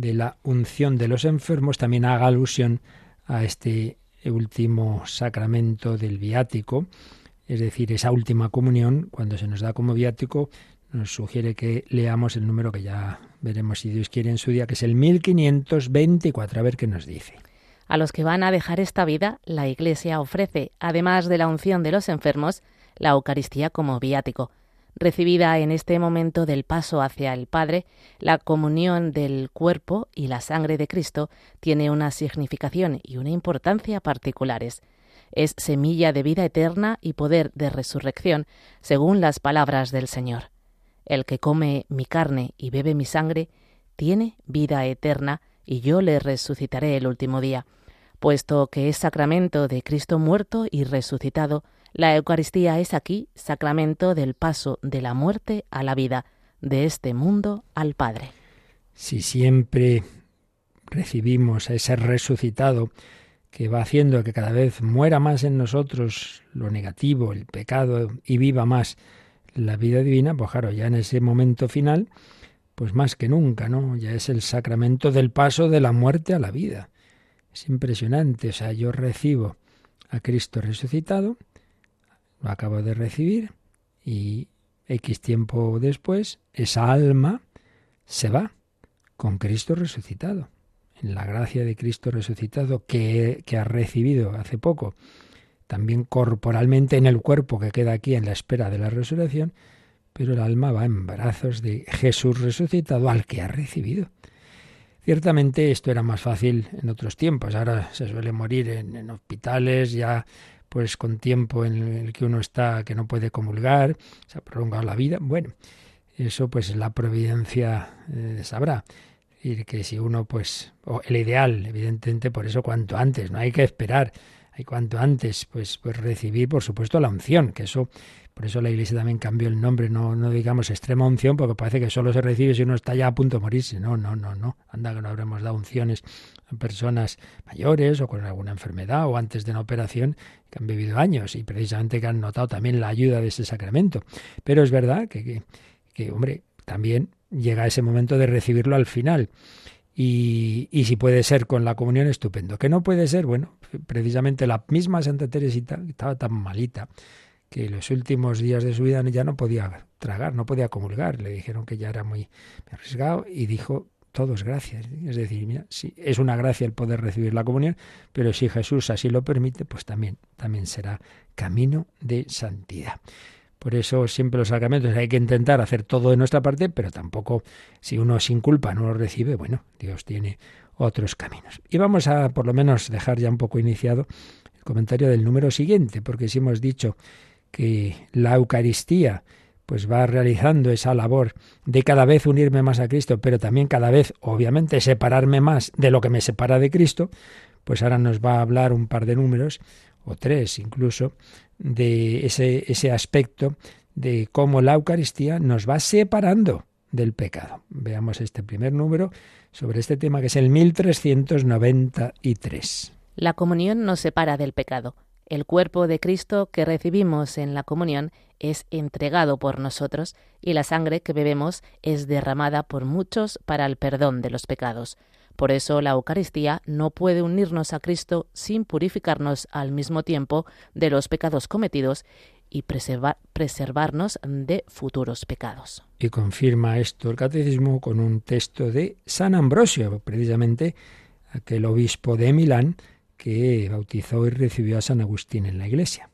de la unción de los enfermos también haga alusión a este último sacramento del viático, es decir, esa última comunión, cuando se nos da como viático, nos sugiere que leamos el número que ya veremos si Dios quiere en su día, que es el 1524, a ver qué nos dice. A los que van a dejar esta vida, la Iglesia ofrece, además de la unción de los enfermos, la Eucaristía como viático recibida en este momento del paso hacia el Padre, la comunión del cuerpo y la sangre de Cristo tiene una significación y una importancia particulares. Es semilla de vida eterna y poder de resurrección, según las palabras del Señor. El que come mi carne y bebe mi sangre, tiene vida eterna, y yo le resucitaré el último día. Puesto que es sacramento de Cristo muerto y resucitado, la Eucaristía es aquí sacramento del paso de la muerte a la vida, de este mundo al Padre. Si siempre recibimos a ese resucitado que va haciendo que cada vez muera más en nosotros lo negativo, el pecado, y viva más la vida divina, pues claro, ya en ese momento final, pues más que nunca, ¿no? Ya es el sacramento del paso de la muerte a la vida. Es impresionante, o sea, yo recibo a Cristo resucitado, lo acabo de recibir y X tiempo después esa alma se va con Cristo resucitado. En la gracia de Cristo resucitado que, que ha recibido hace poco, también corporalmente en el cuerpo que queda aquí en la espera de la resurrección, pero el alma va en brazos de Jesús resucitado al que ha recibido. Ciertamente esto era más fácil en otros tiempos. Ahora se suele morir en, en hospitales ya pues con tiempo en el que uno está que no puede comulgar, se ha prolongado la vida. Bueno, eso pues la providencia eh, sabrá. Y que si uno, pues, o el ideal, evidentemente, por eso cuanto antes, no hay que esperar, hay cuanto antes, pues, pues recibir, por supuesto, la unción, que eso por eso la Iglesia también cambió el nombre, no, no digamos extrema unción, porque parece que solo se recibe si uno está ya a punto de morirse. No, no, no, no. Anda que no habremos dado unciones a personas mayores o con alguna enfermedad o antes de una operación que han vivido años y precisamente que han notado también la ayuda de ese sacramento. Pero es verdad que, que, que hombre, también llega ese momento de recibirlo al final. Y, y, si puede ser con la comunión, estupendo. Que no puede ser, bueno, precisamente la misma Santa Teresita estaba tan malita que los últimos días de su vida ya no podía tragar, no podía comulgar. Le dijeron que ya era muy arriesgado y dijo, todo es gracia. Es decir, mira, sí, es una gracia el poder recibir la comunión, pero si Jesús así lo permite, pues también, también será camino de santidad. Por eso siempre los sacramentos hay que intentar hacer todo de nuestra parte, pero tampoco si uno sin culpa no lo recibe, bueno, Dios tiene otros caminos. Y vamos a por lo menos dejar ya un poco iniciado el comentario del número siguiente, porque si hemos dicho que la Eucaristía pues va realizando esa labor de cada vez unirme más a Cristo, pero también cada vez, obviamente, separarme más de lo que me separa de Cristo, pues ahora nos va a hablar un par de números, o tres incluso, de ese, ese aspecto de cómo la Eucaristía nos va separando del pecado. Veamos este primer número sobre este tema que es el 1393. La comunión nos separa del pecado. El cuerpo de Cristo que recibimos en la comunión es entregado por nosotros y la sangre que bebemos es derramada por muchos para el perdón de los pecados. Por eso la Eucaristía no puede unirnos a Cristo sin purificarnos al mismo tiempo de los pecados cometidos y preservarnos de futuros pecados. Y confirma esto el catecismo con un texto de San Ambrosio, precisamente aquel obispo de Milán que bautizó y recibió a San Agustín en la iglesia.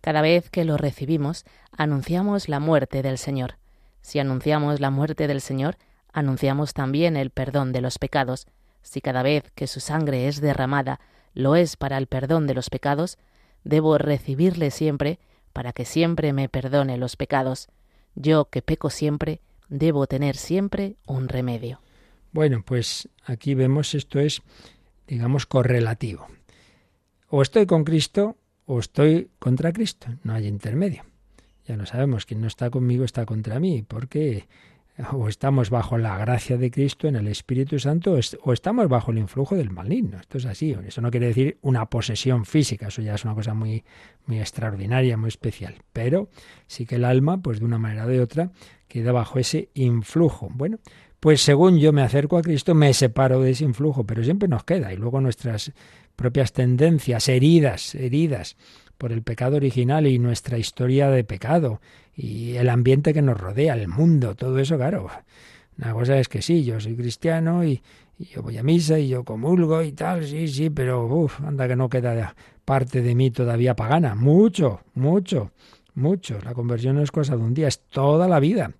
Cada vez que lo recibimos, anunciamos la muerte del Señor. Si anunciamos la muerte del Señor, anunciamos también el perdón de los pecados. Si cada vez que su sangre es derramada lo es para el perdón de los pecados, debo recibirle siempre para que siempre me perdone los pecados. Yo que peco siempre, debo tener siempre un remedio. Bueno, pues aquí vemos esto es digamos, correlativo. O estoy con Cristo o estoy contra Cristo, no hay intermedio. Ya lo sabemos, quien no está conmigo está contra mí, porque o estamos bajo la gracia de Cristo en el Espíritu Santo o estamos bajo el influjo del maligno. Esto es así. Eso no quiere decir una posesión física, eso ya es una cosa muy, muy extraordinaria, muy especial. Pero sí que el alma, pues de una manera o de otra, queda bajo ese influjo. Bueno, pues según yo me acerco a Cristo, me separo de ese influjo, pero siempre nos queda. Y luego nuestras propias tendencias, heridas, heridas por el pecado original y nuestra historia de pecado y el ambiente que nos rodea, el mundo, todo eso, claro. Una cosa es que sí, yo soy cristiano y, yo voy a misa y yo comulgo y tal, sí, sí, pero uff, anda que no queda parte de mí todavía pagana. Mucho, mucho, mucho. La conversión no es cosa de un día, es toda la vida.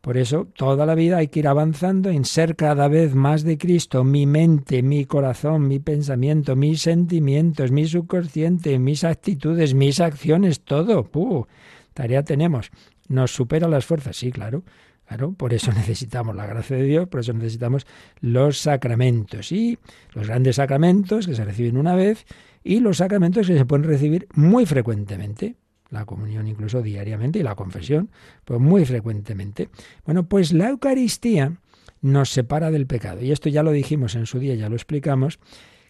Por eso, toda la vida hay que ir avanzando en ser cada vez más de Cristo. Mi mente, mi corazón, mi pensamiento, mis sentimientos, mi subconsciente, mis actitudes, mis acciones, todo. ¡Puh! Tarea tenemos. ¿Nos supera las fuerzas? Sí, claro. Claro, por eso necesitamos la gracia de Dios, por eso necesitamos los sacramentos. Y los grandes sacramentos que se reciben una vez y los sacramentos que se pueden recibir muy frecuentemente la comunión incluso diariamente y la confesión, pues muy frecuentemente. Bueno, pues la Eucaristía nos separa del pecado. Y esto ya lo dijimos en su día, ya lo explicamos,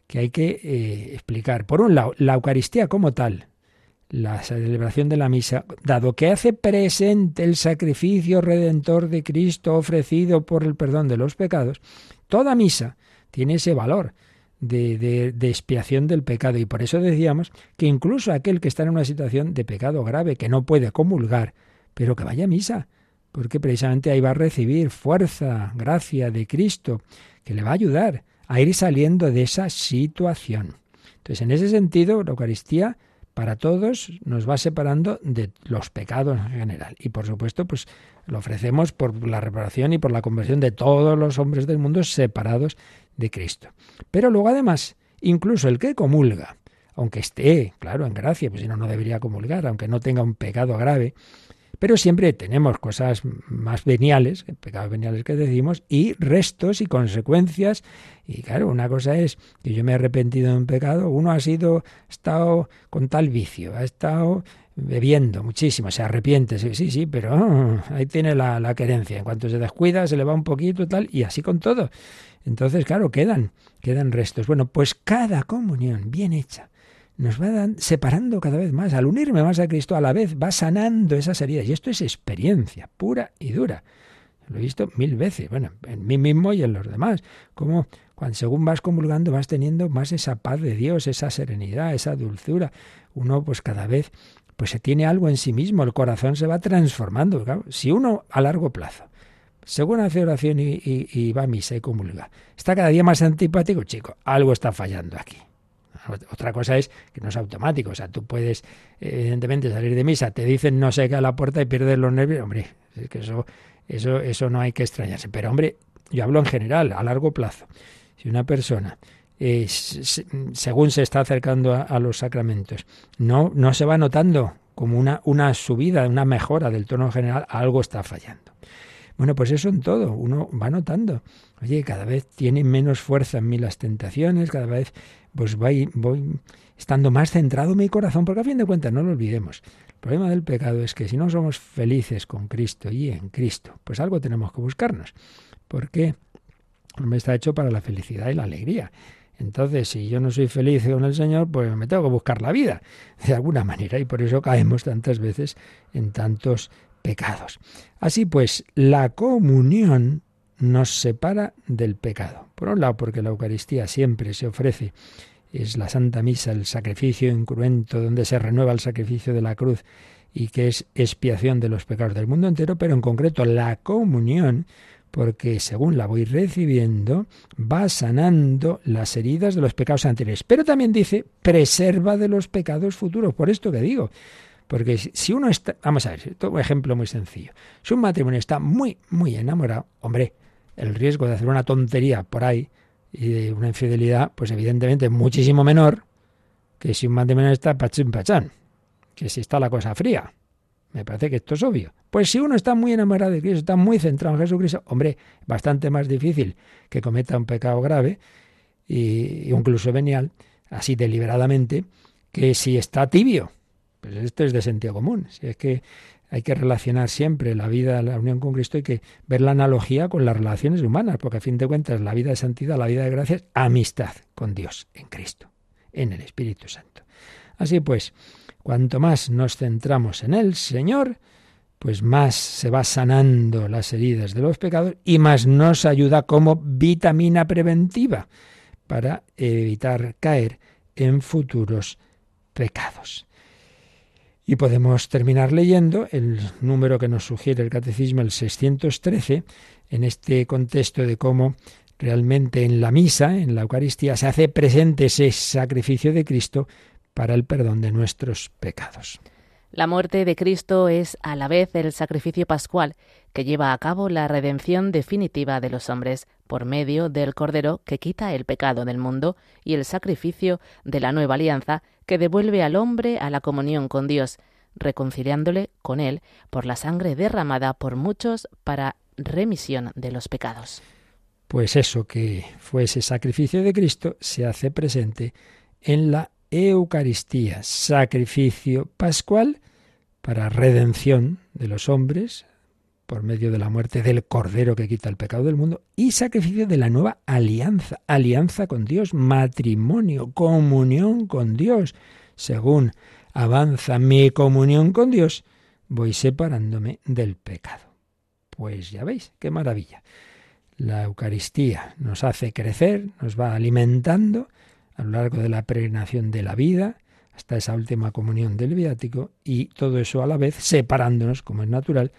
que hay que eh, explicar. Por un lado, la Eucaristía como tal, la celebración de la misa, dado que hace presente el sacrificio redentor de Cristo ofrecido por el perdón de los pecados, toda misa tiene ese valor de, expiación del pecado. Y por eso decíamos que incluso aquel que está en una situación de pecado grave, que no puede comulgar, pero que vaya a misa, porque precisamente ahí va a recibir fuerza, gracia de Cristo, que le va a ayudar a ir saliendo de esa situación. Entonces, en ese sentido, la Eucaristía para todos nos va separando de los pecados en general. Y por supuesto, pues lo ofrecemos por la reparación y por la conversión de todos los hombres del mundo separados de Cristo. Pero luego además, incluso el que comulga, aunque esté, claro, en gracia, pues si no, no debería comulgar, aunque no tenga un pecado grave, pero siempre tenemos cosas más veniales, pecados veniales que decimos, y restos y consecuencias. Y claro, una cosa es que yo me he arrepentido de un pecado, uno ha sido, ha estado con tal vicio, ha estado bebiendo muchísimo, se arrepiente, sí, sí, sí pero ah, ahí tiene la, la, querencia. En cuanto se descuida, se le va un poquito tal, y así con todo. Entonces, claro, quedan, quedan restos. Bueno, pues cada comunión bien hecha nos va separando cada vez más. Al unirme más a Cristo, a la vez va sanando esas heridas. Y esto es experiencia pura y dura. Lo he visto mil veces, bueno, en mí mismo y en los demás. Como cuando según vas comulgando vas teniendo más esa paz de Dios, esa serenidad, esa dulzura. Uno pues cada vez pues se tiene algo en sí mismo, el corazón se va transformando. si uno a largo plazo, según hace oración y, va a misa y comulga, está cada día más antipático, chico, algo está fallando aquí. Otra cosa es que no es automático, o sea, tú puedes evidentemente salir de misa, te dicen no sé qué a la puerta y pierdes los nervios, hombre, es que eso eso, eso no hay que extrañarse. Pero hombre, yo hablo en general, a largo plazo. Si una persona, eh, según se está acercando a, los sacramentos, no, no se va notando como una, una subida, una mejora del tono general, algo está fallando. Bueno, pues eso en todo, uno va notando. Oye, cada vez tiene menos fuerza en mí las tentaciones, cada vez pues voy, estando más centrado en mi corazón, porque a fin de cuentas no lo olvidemos. El problema del pecado es que si no somos felices con Cristo y en Cristo, pues algo tenemos que buscarnos. Porque el hombre está hecho para la felicidad y la alegría. Entonces, si yo no soy feliz con el Señor, pues me tengo que buscar la vida, de alguna manera, y por eso caemos tantas veces en tantos pecados. Así pues, la comunión nos separa del pecado. Por un lado, porque la Eucaristía siempre se ofrece es la Santa Misa, el sacrificio incruento, donde se renueva el sacrificio de la cruz y que es expiación de los pecados del mundo entero, pero en concreto la comunión, porque según la voy recibiendo, va sanando las heridas de los pecados anteriores. Pero también dice, preserva de los pecados futuros. Por esto que digo, porque si uno está, vamos a ver, un ejemplo muy sencillo. Si un matrimonio está muy, muy enamorado, hombre, el riesgo de hacer una tontería por ahí, y de una infidelidad, pues evidentemente muchísimo menor que si un matrimonio está pachín pachán, que si está la cosa fría. Me parece que esto es obvio. Pues si uno está muy enamorado de Cristo, está muy centrado en Jesucristo, hombre, bastante más difícil que cometa un pecado grave y incluso venial, así deliberadamente, que si está tibio. Pues esto es de sentido común. Si es que hay que relacionar siempre la vida, la unión con Cristo, hay que ver la analogía con las relaciones humanas, porque a fin de cuentas la vida de santidad, la vida de gracia es amistad con Dios en Cristo, en el Espíritu Santo. Así pues, cuanto más nos centramos en el Señor, pues más se va sanando las heridas de los pecados y más nos ayuda como vitamina preventiva para evitar caer en futuros pecados. Y podemos terminar leyendo el número que nos sugiere el Catecismo, el 613, en este contexto de cómo realmente en la misa, en la Eucaristía, se hace presente ese sacrificio de Cristo para el perdón de nuestros pecados. La muerte de Cristo es a la vez el sacrificio pascual que lleva a cabo la redención definitiva de los hombres por medio del Cordero que quita el pecado del mundo y el sacrificio de la nueva alianza que devuelve al hombre a la comunión con Dios, reconciliándole con Él por la sangre derramada por muchos para remisión de los pecados. Pues eso que fue ese sacrificio de Cristo se hace presente en la Eucaristía, sacrificio pascual para redención de los hombres por medio de la muerte del Cordero que quita el pecado del mundo y sacrificio de la nueva alianza, alianza con Dios, matrimonio, comunión con Dios. Según avanza mi comunión con Dios, voy separándome del pecado. Pues ya veis, qué maravilla. La Eucaristía nos hace crecer, nos va alimentando, a lo largo de la peregrinación de la vida, hasta esa última comunión del viático, y todo eso a la vez separándonos, como es natural,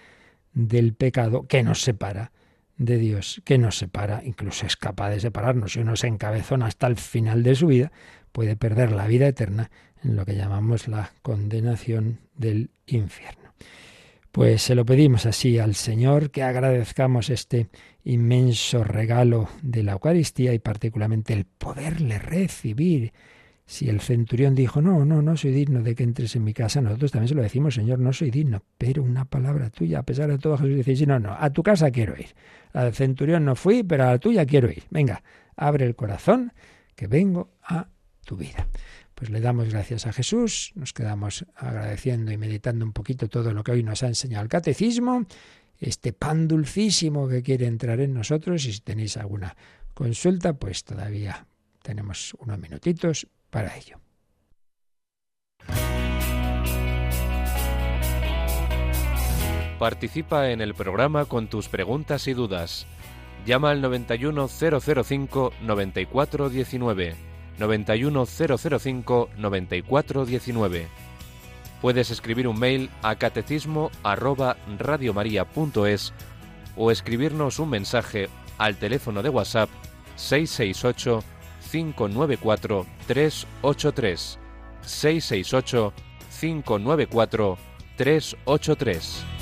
del pecado que nos separa de Dios, que nos separa, incluso es capaz de separarnos. Si uno se encabezona hasta el final de su vida, puede perder la vida eterna en lo que llamamos la condenación del infierno. Pues se lo pedimos así al Señor, que agradezcamos este inmenso regalo de la Eucaristía y particularmente el poderle recibir. Si el centurión dijo, no, no, no soy digno de que entres en mi casa, nosotros también se lo decimos, Señor, no soy digno, pero una palabra tuya, a pesar de todo, Jesús dice, sí, no, no, a tu casa quiero ir. Al centurión no fui, pero a la tuya quiero ir. Venga, abre el corazón, que vengo a tu vida. Pues le damos gracias a Jesús, nos quedamos agradeciendo y meditando un poquito todo lo que hoy nos ha enseñado el catecismo este pan dulcísimo que quiere entrar en nosotros. Y si tenéis alguna consulta, pues todavía tenemos unos minutitos para ello. Participa en el programa con tus preguntas y dudas. Llama al 91005 9419. 91005 9419. Puedes escribir un mail a catecismo o escribirnos un mensaje al teléfono de WhatsApp 668 594 383 668 594 383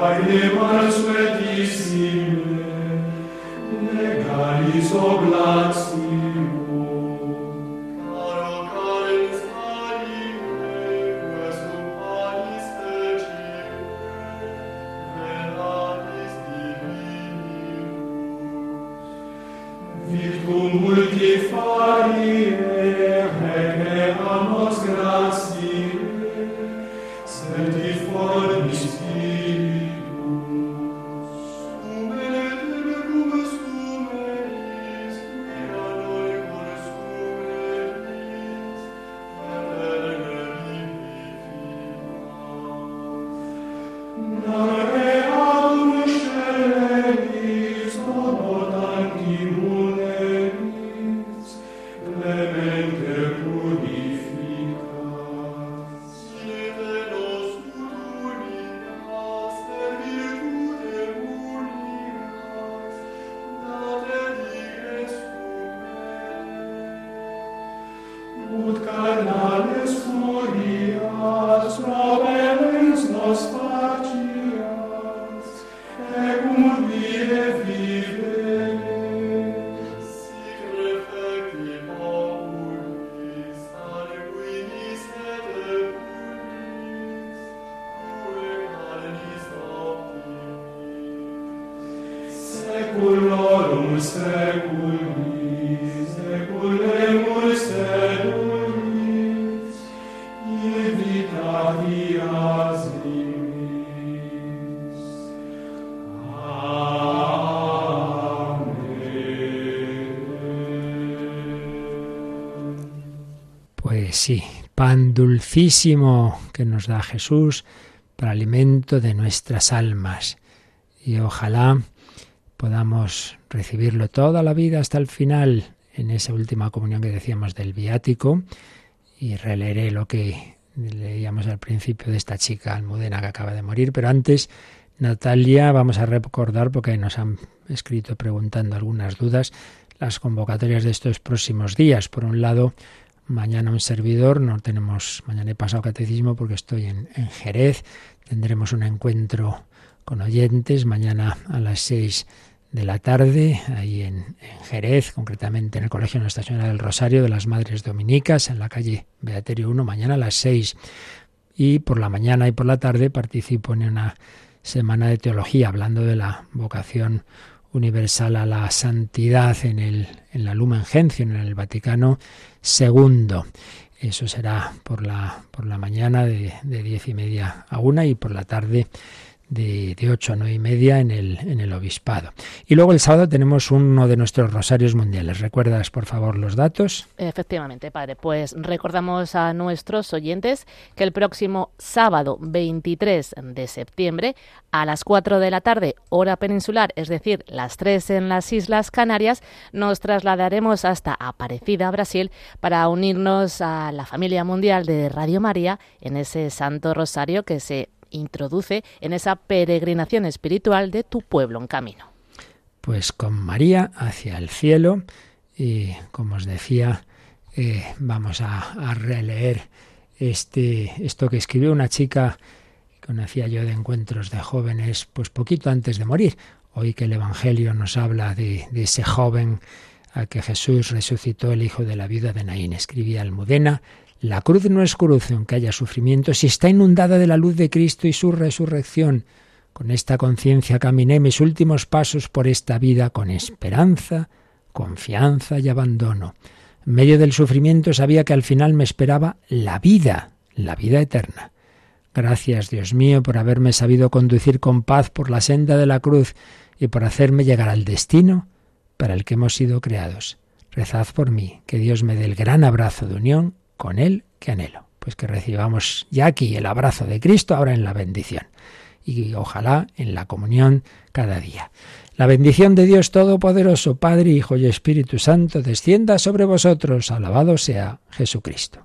haide mars vetisime, legalis obla sí, pan dulcísimo que nos da Jesús para alimento de nuestras almas. Y ojalá podamos recibirlo toda la vida hasta el final en esa última comunión que decíamos del viático y releeré lo que leíamos al principio de esta chica almudena que acaba de morir, pero antes Natalia vamos a recordar porque nos han escrito preguntando algunas dudas las convocatorias de estos próximos días. Por un lado, Mañana un servidor, no tenemos, mañana he pasado catecismo porque estoy en, Jerez, tendremos un encuentro con oyentes mañana a las seis de la tarde, ahí en, Jerez, concretamente en el Colegio Nuestra Señora del Rosario de las Madres Dominicas, en la calle Beaterio 1, mañana a las seis. Y por la mañana y por la tarde participo en una semana de teología, hablando de la vocación universal a la santidad en, el, en la Lumen Gentium, en el Vaticano II. Eso será por la, por la mañana de, de diez y media a una y por la tarde de, de 8 a nueve y media en el, en el obispado. Y luego el sábado tenemos uno de nuestros rosarios mundiales. ¿Recuerdas, por favor, los datos? Efectivamente, padre. Pues recordamos a nuestros oyentes que el próximo sábado 23 de septiembre a las 4 de la tarde, hora peninsular, es decir, las 3 en las Islas Canarias, nos trasladaremos hasta Aparecida, Brasil, para unirnos a la familia mundial de Radio María en ese Santo Rosario que se introduce en esa peregrinación espiritual de tu pueblo en camino. Pues con María hacia el cielo y como os decía, eh, vamos a, releer este, esto que escribió una chica que conocía yo de encuentros de jóvenes, pues poquito antes de morir. Hoy que el Evangelio nos habla de, de ese joven a que Jesús resucitó el hijo de la viuda de Naín. Escribía Almudena la cruz no es cruz, aunque haya sufrimiento, si está inundada de la luz de Cristo y su resurrección. Con esta conciencia caminé mis últimos pasos por esta vida con esperanza, confianza y abandono. En medio del sufrimiento sabía que al final me esperaba la vida, la vida eterna. Gracias, Dios mío, por haberme sabido conducir con paz por la senda de la cruz y por hacerme llegar al destino para el que hemos sido creados. Rezad por mí, que Dios me dé el gran abrazo de unión con Él que anhelo. Pues que recibamos ya aquí el abrazo de Cristo, ahora en la bendición. Y ojalá en la comunión cada día. La bendición de Dios Todopoderoso, Padre, Hijo y Espíritu Santo, descienda sobre vosotros. Alabado sea Jesucristo.